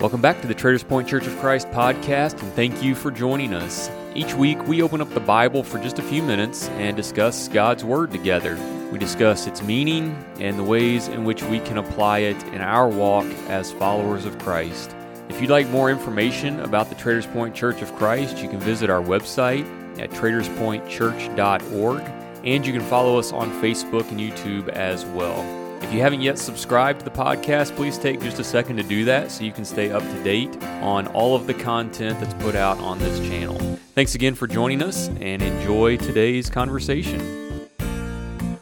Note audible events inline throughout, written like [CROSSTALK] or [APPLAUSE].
Welcome back to the Traders Point Church of Christ podcast, and thank you for joining us. Each week, we open up the Bible for just a few minutes and discuss God's Word together. We discuss its meaning and the ways in which we can apply it in our walk as followers of Christ. If you'd like more information about the Traders Point Church of Christ, you can visit our website at traderspointchurch.org, and you can follow us on Facebook and YouTube as well. If you haven't yet subscribed to the podcast, please take just a second to do that so you can stay up to date on all of the content that's put out on this channel. Thanks again for joining us and enjoy today's conversation.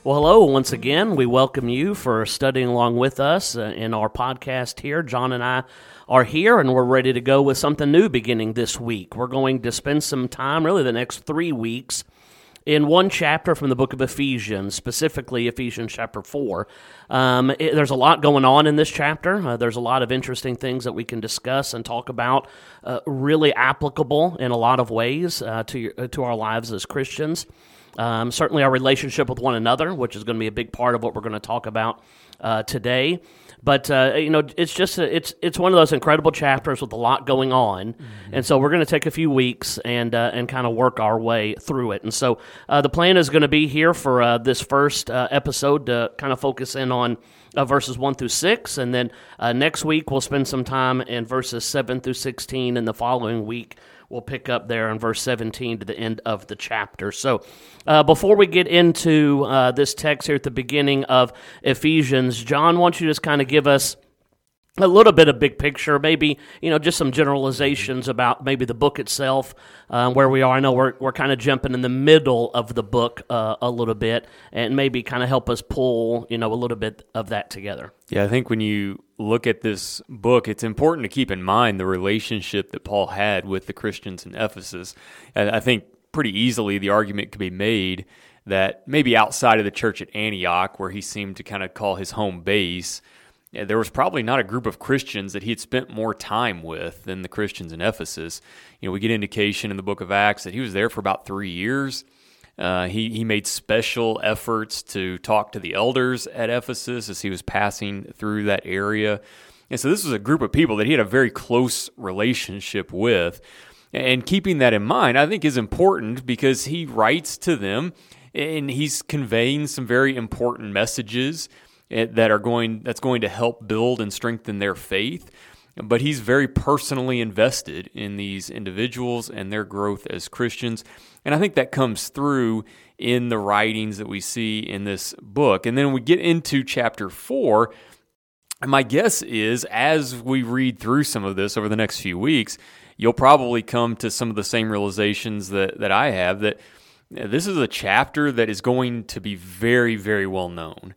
Well, hello once again. We welcome you for studying along with us uh, in our podcast here. John and I are here and we're ready to go with something new beginning this week. We're going to spend some time, really the next three weeks, in one chapter from the book of Ephesians, specifically Ephesians chapter 4. Um, it, there's a lot going on in this chapter. Uh, there's a lot of interesting things that we can discuss and talk about, uh, really applicable in a lot of ways uh, to, uh, to our lives as Christians. Um, certainly, our relationship with one another, which is going to be a big part of what we're going to talk about uh, today. But uh, you know, it's just a, it's it's one of those incredible chapters with a lot going on, mm-hmm. and so we're going to take a few weeks and uh, and kind of work our way through it. And so uh, the plan is going to be here for uh, this first uh, episode to kind of focus in on. Uh, verses 1 through 6. And then next week, we'll spend some time in verses 7 through 16. And the following week, we'll pick up there in verse 17 to the end of the chapter. So, uh, before we get into uh, this text here at the beginning of Ephesians, John, wants you to just kind of give us a little bit of big picture, maybe you know, just some generalizations about maybe the book itself, uh, where we are. I know we're we're kind of jumping in the middle of the book uh, a little bit, and maybe kind of help us pull you know a little bit of that together. Yeah, I think when you look at this book, it's important to keep in mind the relationship that Paul had with the Christians in Ephesus. And I think pretty easily the argument could be made that maybe outside of the church at Antioch, where he seemed to kind of call his home base there was probably not a group of Christians that he had spent more time with than the Christians in Ephesus. You know, we get indication in the book of Acts that he was there for about three years. Uh, he, he made special efforts to talk to the elders at Ephesus as he was passing through that area. And so this was a group of people that he had a very close relationship with. And keeping that in mind, I think is important because he writes to them and he's conveying some very important messages that are going that's going to help build and strengthen their faith. But he's very personally invested in these individuals and their growth as Christians. And I think that comes through in the writings that we see in this book. And then we get into chapter 4 And my guess is as we read through some of this over the next few weeks you'll probably come to some of the same realizations that that I have that this is a chapter that is going to be very very well known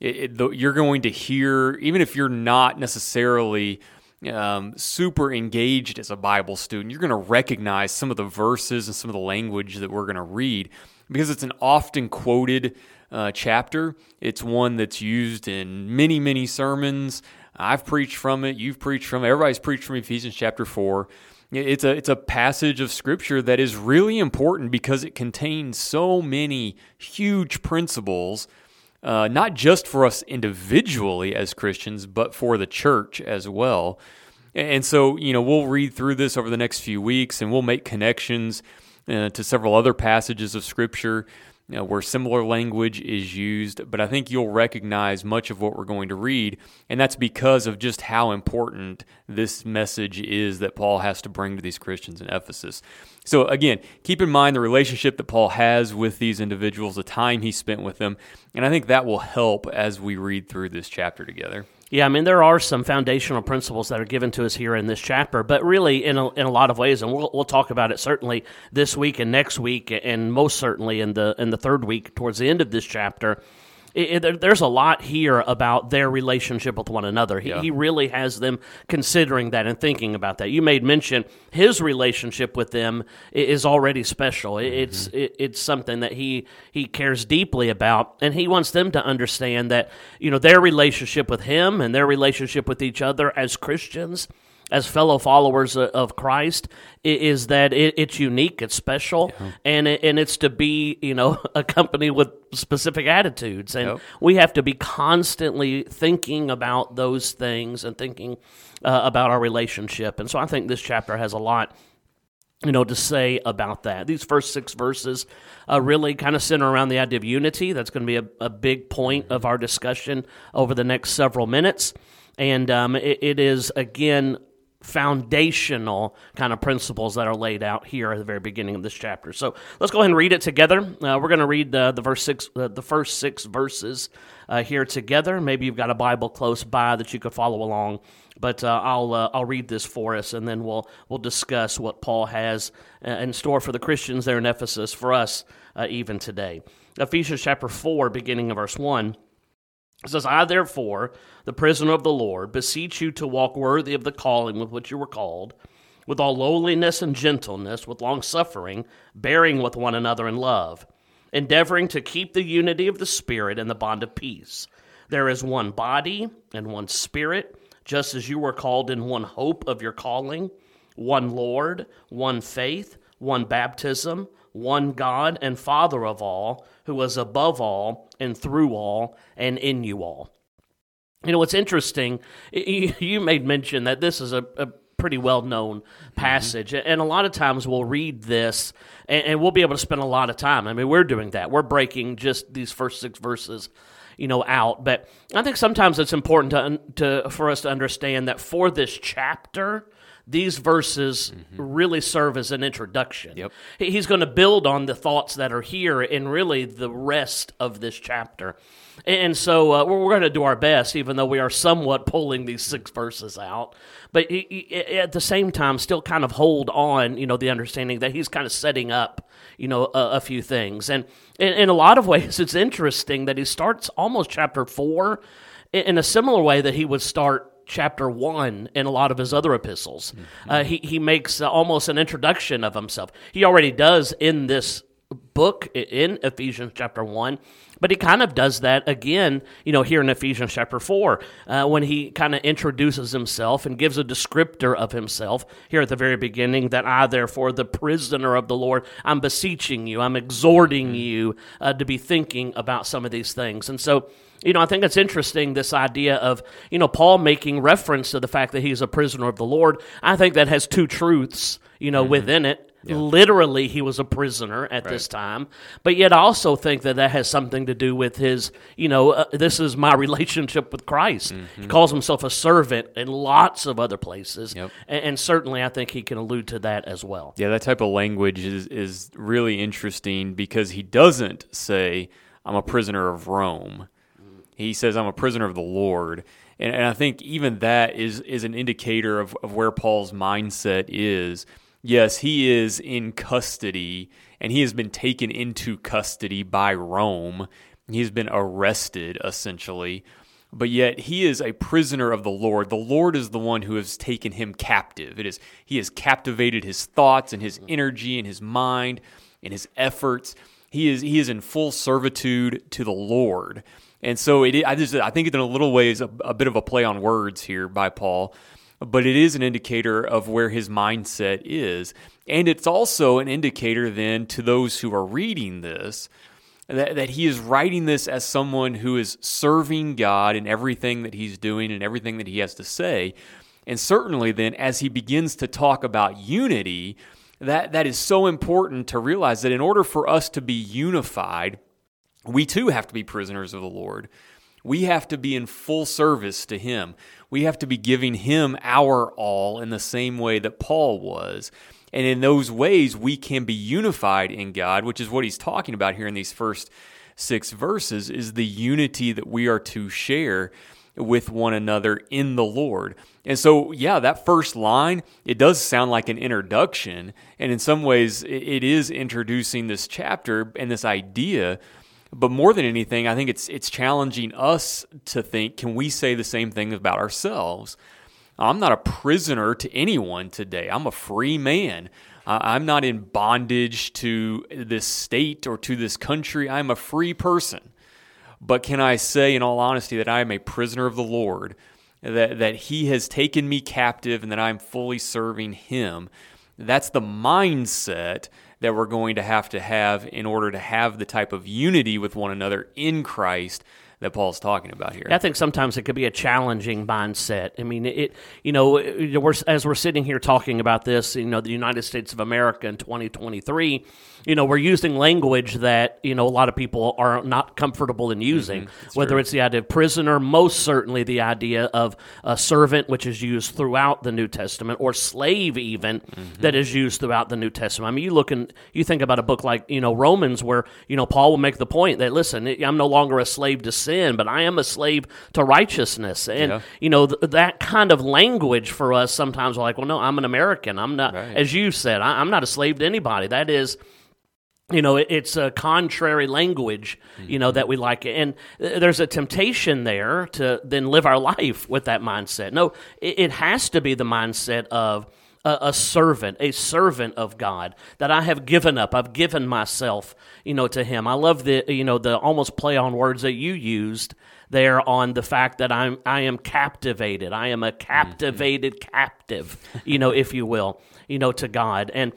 it, it, you're going to hear, even if you're not necessarily um, super engaged as a Bible student, you're going to recognize some of the verses and some of the language that we're going to read because it's an often quoted uh, chapter. It's one that's used in many, many sermons. I've preached from it. You've preached from it. Everybody's preached from Ephesians chapter 4. It's a, it's a passage of scripture that is really important because it contains so many huge principles uh, not just for us individually as Christians, but for the church as well. And so, you know, we'll read through this over the next few weeks and we'll make connections uh, to several other passages of Scripture you know, where similar language is used, but I think you'll recognize much of what we're going to read, and that's because of just how important this message is that Paul has to bring to these Christians in Ephesus. So, again, keep in mind the relationship that Paul has with these individuals, the time he spent with them, and I think that will help as we read through this chapter together. Yeah, I mean, there are some foundational principles that are given to us here in this chapter, but really in a, in a lot of ways, and we'll, we'll talk about it certainly this week and next week, and most certainly in the in the third week towards the end of this chapter it, it, there's a lot here about their relationship with one another. He, yeah. he, really has them considering that and thinking about that. You made mention his relationship with them is already special. It's mm-hmm. it's something that he he cares deeply about, and he wants them to understand that you know their relationship with him and their relationship with each other as Christians as fellow followers of Christ is that it's unique, it's special, yeah. and it, and it's to be you know [LAUGHS] accompanied with specific attitudes, and yep. we have to be constantly thinking about those things and thinking uh, about our relationship. And so I think this chapter has a lot you know, to say about that. These first six verses uh, really kind of center around the idea of unity. That's going to be a, a, big point of our discussion over the next several minutes. And um, it, it is, again, foundational kind of principles that are laid out here at the very beginning of this chapter. So let's go ahead and read it together. Uh, we're going to read the, the verse six, uh, the first six verses uh, here together. Maybe you've got a Bible close by that you could follow along but uh, I'll uh, I'll read this for us, and then we'll we'll discuss what Paul has in store for the Christians there in Ephesus for us even today. Ephesians chapter four, beginning of verse one. Says, I therefore, the prisoner of the Lord, beseech you to walk worthy of the calling with which you were called, with all lowliness and gentleness, with long suffering, bearing with one another in love, endeavoring to keep the unity of the Spirit in the bond of peace. There is one body and one Spirit just as you were called in one hope of your calling, one Lord, one faith, one baptism, one God and Father of all, who is above all and through all and in you all. You know, what's interesting, [LAUGHS] you made mention that this is a, a pretty well known passage. Mm-hmm. And a lot of times we'll read this and, and, we'll be able to spend a lot of time. I mean, we're doing that. We're breaking just these first six verses you know out. But I think sometimes it's important to, to for us to understand that for this chapter, these verses mm-hmm. really serve as an introduction. Yep. He's going to build on the thoughts that are here in really the rest of this chapter. And so uh, we're, going to do our best, even though we are somewhat pulling these six verses out. But at the same time, still kind of hold on, you know, the understanding that he's kind of setting up, you know, a, a few things. And in, in, a lot of ways, it's interesting that he starts almost chapter four in a similar way that he would start chapter one in a lot of his other epistles. Mm-hmm. Uh, he, he makes uh, almost an introduction of himself. He already does in this book in Ephesians chapter 1. But he kind of does that again, you know, here in Ephesians chapter 4, uh, when he kind of introduces himself and gives a descriptor of himself here at the very beginning that I, therefore, the prisoner of the Lord, I'm beseeching you, I'm exhorting mm-hmm. you uh, to be thinking about some of these things. And so, you know, I think it's interesting this idea of, you know, Paul making reference to the fact that he's a prisoner of the Lord. I think that has two truths, you know, mm-hmm. within it. Yeah. Literally, he was a prisoner at right. this time. But yet, I also think that that has something to do with his, you know, uh, this is my [LAUGHS] relationship with Christ. Mm-hmm. He calls himself a servant in lots of other places. Yep. And, and, certainly, I think he can allude to that as well. Yeah, that type of language is, is really interesting because he doesn't say, I'm a prisoner of Rome. He says, I'm a prisoner of the Lord. And, and I think even that is, is an indicator of, of where Paul's mindset is yes, he is in custody and he has been taken into custody by Rome. He's been arrested, essentially. But yet he is a prisoner of the Lord. The Lord is the one who has taken him captive. It is he has captivated his thoughts and his mm-hmm. energy and his mind and his efforts. He is he is in full servitude to the Lord. And so it, I just I think in a little ways a, a bit of a play on words here by Paul but it is an indicator of where his mindset is. And it's also an indicator then to those who are reading this that, that he is writing this as someone who is serving God in everything that he's doing and everything that he has to say. And certainly then, as he begins to talk about unity, that, that is so important to realize that in order for us to be unified, we too have to be prisoners of the Lord. We have to be in full service to Him. We have to be giving Him our all in the same way that Paul was. And in those ways, we can be unified in God, which is what he's talking about here in these first six verses, is the unity that we are to share with one another in the Lord. And so, yeah, that first line, it does sound like an introduction. And in some ways, it is introducing this chapter and this idea but more than anything, I think it's it's challenging us to think: Can we say the same thing about ourselves? I'm not a prisoner to anyone today. I'm a free man. I'm not in bondage to this state or to this country. I'm a free person. But can I say, in all honesty, that I am a prisoner of the Lord? that, that he has taken me captive and that I'm fully serving him. That's the mindset that we're going to have to have in order to have the type of unity with one another in Christ that Paul's talking about here. I think sometimes it could be a challenging mindset. I mean, it you know, we're, as we're sitting here talking about this, you know, the United States of America in 2023, you know, we're using language that you know a lot of people are not comfortable in using. Mm-hmm. Whether true. it's the idea of prisoner, most certainly the idea of a servant, which is used throughout the New Testament, or slave, even mm-hmm. that is used throughout the New Testament. I mean, you look and you think about a book like you know Romans, where you know Paul will make the point that listen, I'm no longer a slave to sin sin, but I am a slave to righteousness. And, yeah. you know, th- that kind of language for us sometimes we're like, well, no, I'm an American. I'm not, right. as you said, I, am not a slave to anybody. That is, you know, it's a contrary language, mm-hmm. you know, that we like. And there's a temptation there to then live our life with that mindset. No, it has to be the mindset of, a, a, servant, a servant of God that I have given up. I've given myself, you know, to Him. I love the, you know, the almost play on words that you used there on the fact that I'm, I am captivated. I am a captivated mm-hmm. captive, you know, if you will, you know, to God. And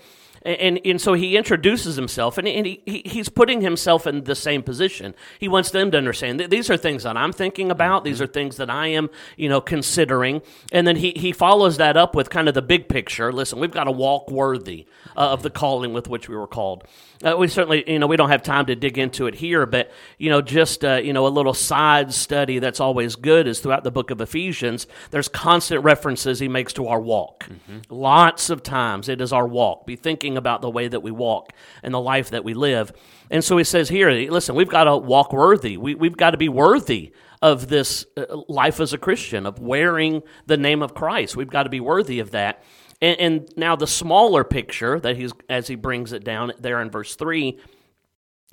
and, and so he introduces himself and, and he, he's putting himself in the same position. He wants them to understand that these are things that I'm thinking about. These are things that I am, you know, considering. And then he, he follows that up with kind of the big picture. Listen, we've got to walk worthy uh, of the calling with which we were called. Uh, we certainly, you know, we don't have time to dig into it here, but, you know, just, uh, you know, a little side study that's always good is throughout the book of Ephesians, there's constant references he makes to our walk. Mm-hmm. Lots of times it is our walk. Be thinking about the way that we walk and the life that we live. And so he says here, listen, we've got to walk worthy. We, we've got to be worthy of this uh, life as a Christian, of wearing the name of Christ. We've got to be worthy of that. And, and now the smaller picture that he's as he brings it down there in verse three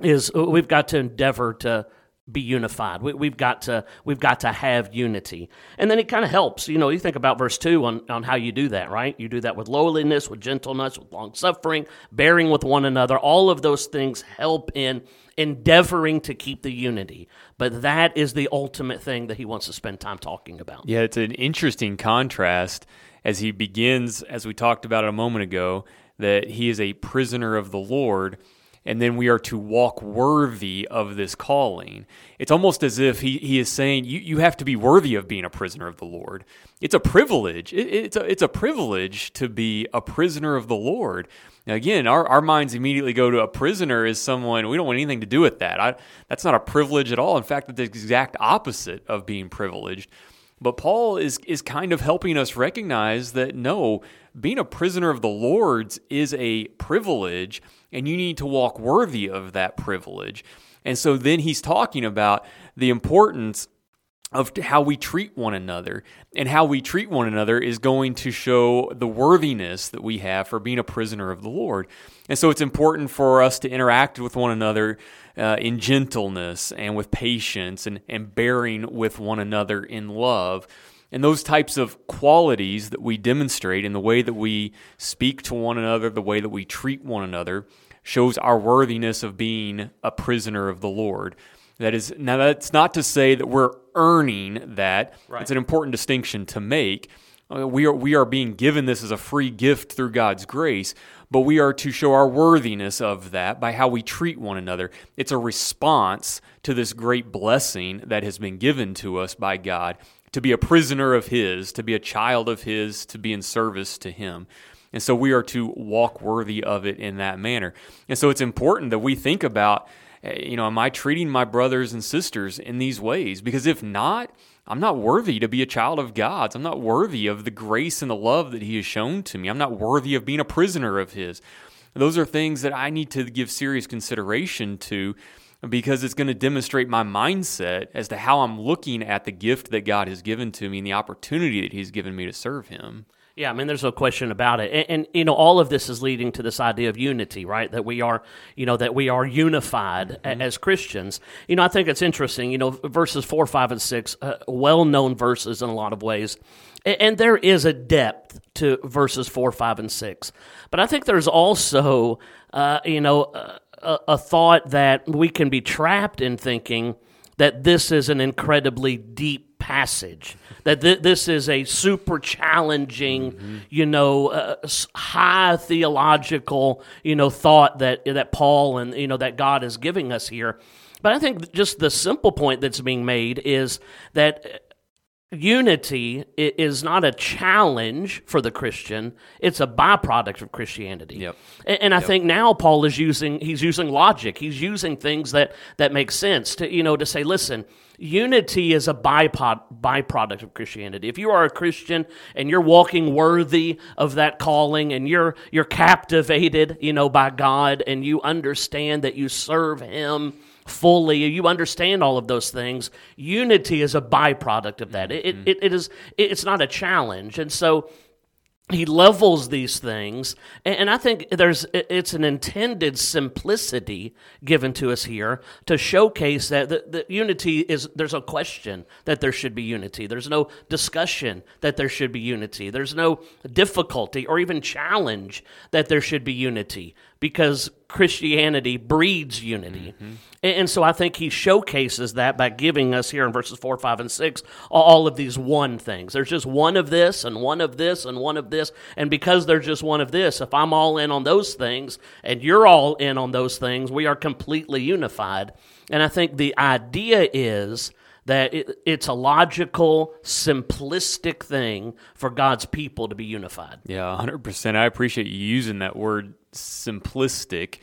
is we've got to endeavor to be unified. We, have got to we've got to have unity, and then it kind of helps. You know, you think about verse two on on how you do that, right? You do that with lowliness, with gentleness, with long suffering, bearing with one another. All of those things help in endeavoring to keep the unity. But that is the ultimate thing that he wants to spend time talking about. Yeah, it's an interesting contrast as he begins, as we talked about a moment ago, that he is a prisoner of the Lord, and then we are to walk worthy of this calling. It's almost as if he, he is saying, you, you have to be worthy of being a prisoner of the Lord. It's a privilege. It, it's, a, it's a privilege to be a prisoner of the Lord. Now, again, our, our minds immediately go to a prisoner as someone, we don't want anything to do with that. I, that's not a privilege at all. In fact, it's the exact opposite of being privileged. But Paul is is kind of helping us recognize that no, being a prisoner of the Lord's is a privilege, and you need to walk worthy of that privilege. And so then he's talking about the importance of how we treat one another. And how we treat one another is going to show the worthiness that we have for being a prisoner of the Lord. And so it's important for us to interact with one another uh, in gentleness and with patience and, and bearing with one another in love. And those types of qualities that we demonstrate in the way that we speak to one another, the way that we treat one another, shows our worthiness of being a prisoner of the Lord. That is now that's not to say that we're earning that. Right. It's an important distinction to make. Uh, we are we are being given this as a free gift through God's grace, but we are to show our worthiness of that by how we treat one another. It's a response to this great blessing that has been given to us by God to be a prisoner of His, to be a child of His, to be in service to Him. And so we are to walk worthy of it in that manner. And so it's important that we think about Eh, you know, am I treating my brothers and sisters in these ways? Because if not, I'm not worthy to be a child of God's. I'm not worthy of the grace and the love that He has shown to me. I'm not worthy of being a prisoner of His. Those are things that I need to give serious consideration to because it's going to demonstrate my mindset as to how I'm looking at the gift that God has given to me and the opportunity that He's given me to serve Him. Yeah, I mean, there's no question about it, and, and, you know, all of this is leading to this idea of unity, right? That we are, you know, that we are unified mm-hmm. as Christians. You know, I think it's interesting. You know, verses four, five, and six, uh, well-known verses in a lot of ways, and, and there is a depth to verses four, five, and six. But I think there's also, uh, you know, a, a thought that we can be trapped in thinking that this is an incredibly deep passage. That th- this is a super challenging, mm-hmm. you know, uh, high theological, you know, thought that that Paul and you know that God is giving us here. But I think just the simple point that's being made is that unity is not a challenge for the Christian; it's a byproduct of Christianity. Yep. And, I yep. think now Paul is using he's using logic. He's using things that that make sense to you know to say, listen, unity is a byproduct of Christianity. If you are a Christian and you're walking worthy of that calling and you're you're captivated, you know, by God and you understand that you serve Him fully, you understand all of those things. Unity is a byproduct of that. Mm-hmm. it, it is it's not a challenge, and so he levels these things and i think there's it's an intended simplicity given to us here to showcase that the, the, unity is there's a question that there should be unity there's no discussion that there should be unity there's no difficulty or even challenge that there should be unity because Christianity breeds unity. Mm-hmm. And so I think he showcases that by giving us here in verses 4, 5, and 6 all of these one things. There's just one of this, and one of this, and one of this. And because there's just one of this, if I'm all in on those things, and you're all in on those things, we are completely unified. And I think the idea is that it, it's a logical, simplistic thing for God's people to be unified. Yeah, 100%. I appreciate you using that word simplistic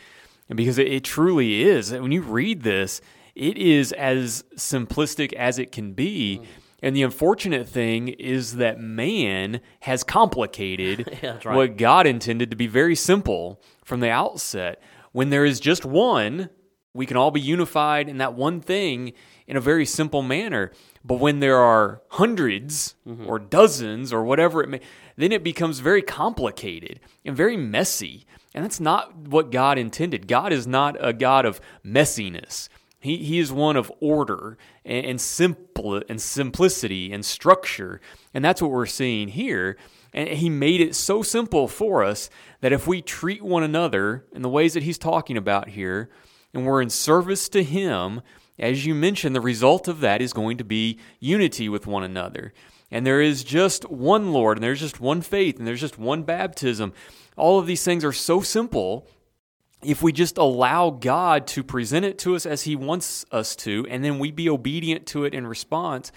because it, it truly is. When you read this, it is as simplistic as it can be. Mm. And the unfortunate thing is that man has complicated [LAUGHS] yeah, right. what God intended to be very simple from the outset. When there is just one, we can all be unified in that one thing in a very simple manner. But when there are 100s mm-hmm. or dozens or whatever it may, then it becomes very complicated and very messy. And that's not what God intended. God is not a God of messiness. He, he is one of order and, and simple and simplicity and structure. And that's what we're seeing here. And he made it so simple for us that if we treat one another in the ways that he's talking about here, and we're in service to him, as you mentioned, the result of that is going to be unity with one another. And there is just one Lord, and there's just one faith, and there's just one baptism. All of these things are so simple if we just allow God to present it to us as He wants us to, and then we be obedient to it in response.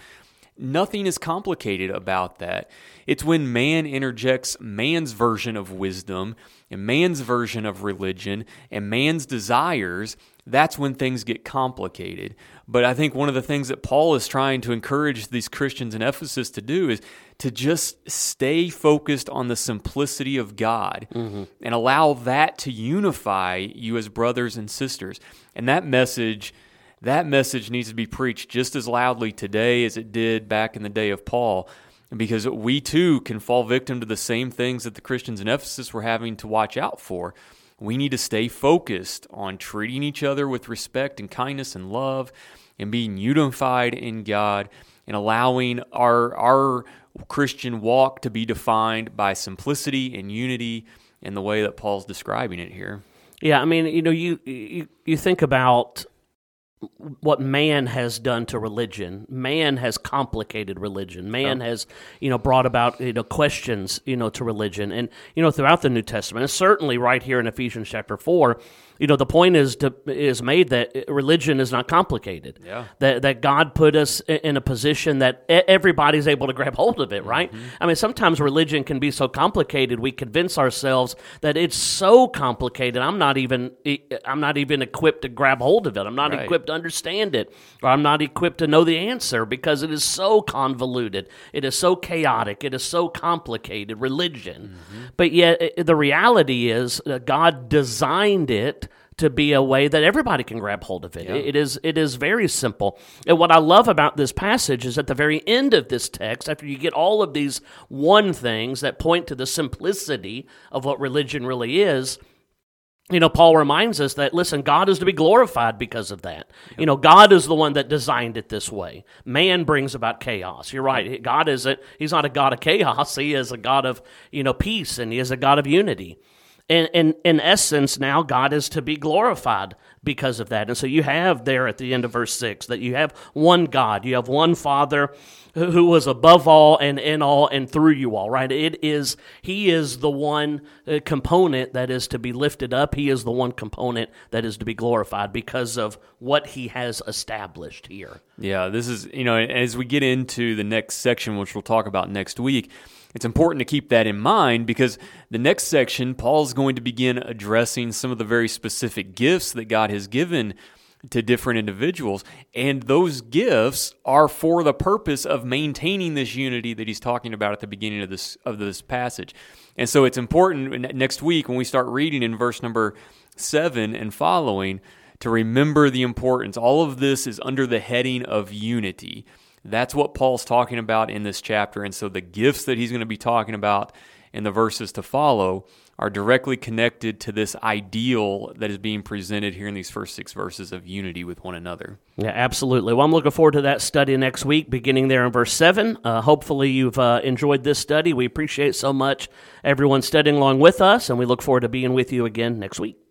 Nothing is complicated about that. It's when man interjects man's version of wisdom and man's version of religion and man's desires that's when things get complicated. But I think one of the things that Paul is trying to encourage these Christians in Ephesus to do is to just stay focused on the simplicity of God mm-hmm. and allow that to unify you as brothers and sisters. And that message that message needs to be preached just as loudly today as it did back in the day of Paul because we too can fall victim to the same things that the Christians in Ephesus were having to watch out for. We need to stay focused on treating each other with respect and kindness and love and being unified in God and allowing our our Christian walk to be defined by simplicity and unity in the way that Paul's describing it here. Yeah, I mean, you know, you you, you think about what man has done to religion. Man has complicated religion. Man oh. has, you know, brought about you know questions, you know, to religion, and you know throughout the New Testament, and certainly right here in Ephesians chapter four, you know, the point is to, is made that religion is not complicated. Yeah. That that God put us in a position that everybody's able to grab hold of it. Right. Mm-hmm. I mean, sometimes religion can be so complicated we convince ourselves that it's so complicated. I'm not even I'm not even equipped to grab hold of it. I'm not right. equipped to understand it, or I'm not equipped to know the answer because it is so convoluted. It is so chaotic. It is so complicated. Religion, mm-hmm. but yet the reality is God designed it to be a way that everybody can grab hold of it. Yeah. It is it is very simple. And what I love about this passage is at the very end of this text, after you get all of these one things that point to the simplicity of what religion really is, you know, Paul reminds us that, listen, God is to be glorified because of that. Yep. You know, God is the one that designed it this way. Man brings about chaos. You're right. God isn't, he's not a God of chaos. He is a God of, you know, peace and he is a God of unity. And, and in essence, now God is to be glorified because of that. And so you have there at the end of verse 6 that you have one God, you have one Father who was above all and in all and through you all, right? It is, He is the one uh, component that is to be lifted up. He is the one component that is to be glorified because of what He has established here. Yeah, this is, you know, as we get into the next section, which we'll talk about next week, it's important to keep that in mind because the next section, Paul's going to begin addressing some of the very specific gifts that God has given to different individuals. And those gifts are for the purpose of maintaining this unity that he's talking about at the beginning of this of this passage. And so it's important next week when we start reading in verse number 7 and following to remember the importance. All of this is under the heading of unity. That's what Paul's talking about in this chapter. And so the gifts that he's going to be talking about in the verses to follow are directly connected to this ideal that is being presented here in these first six verses of unity with one another. Yeah, absolutely. Well, I'm looking forward to that study next week, beginning there in verse 7. Uh, hopefully, you've uh, enjoyed this study. We appreciate so much everyone studying along with us, and we look forward to being with you again next week.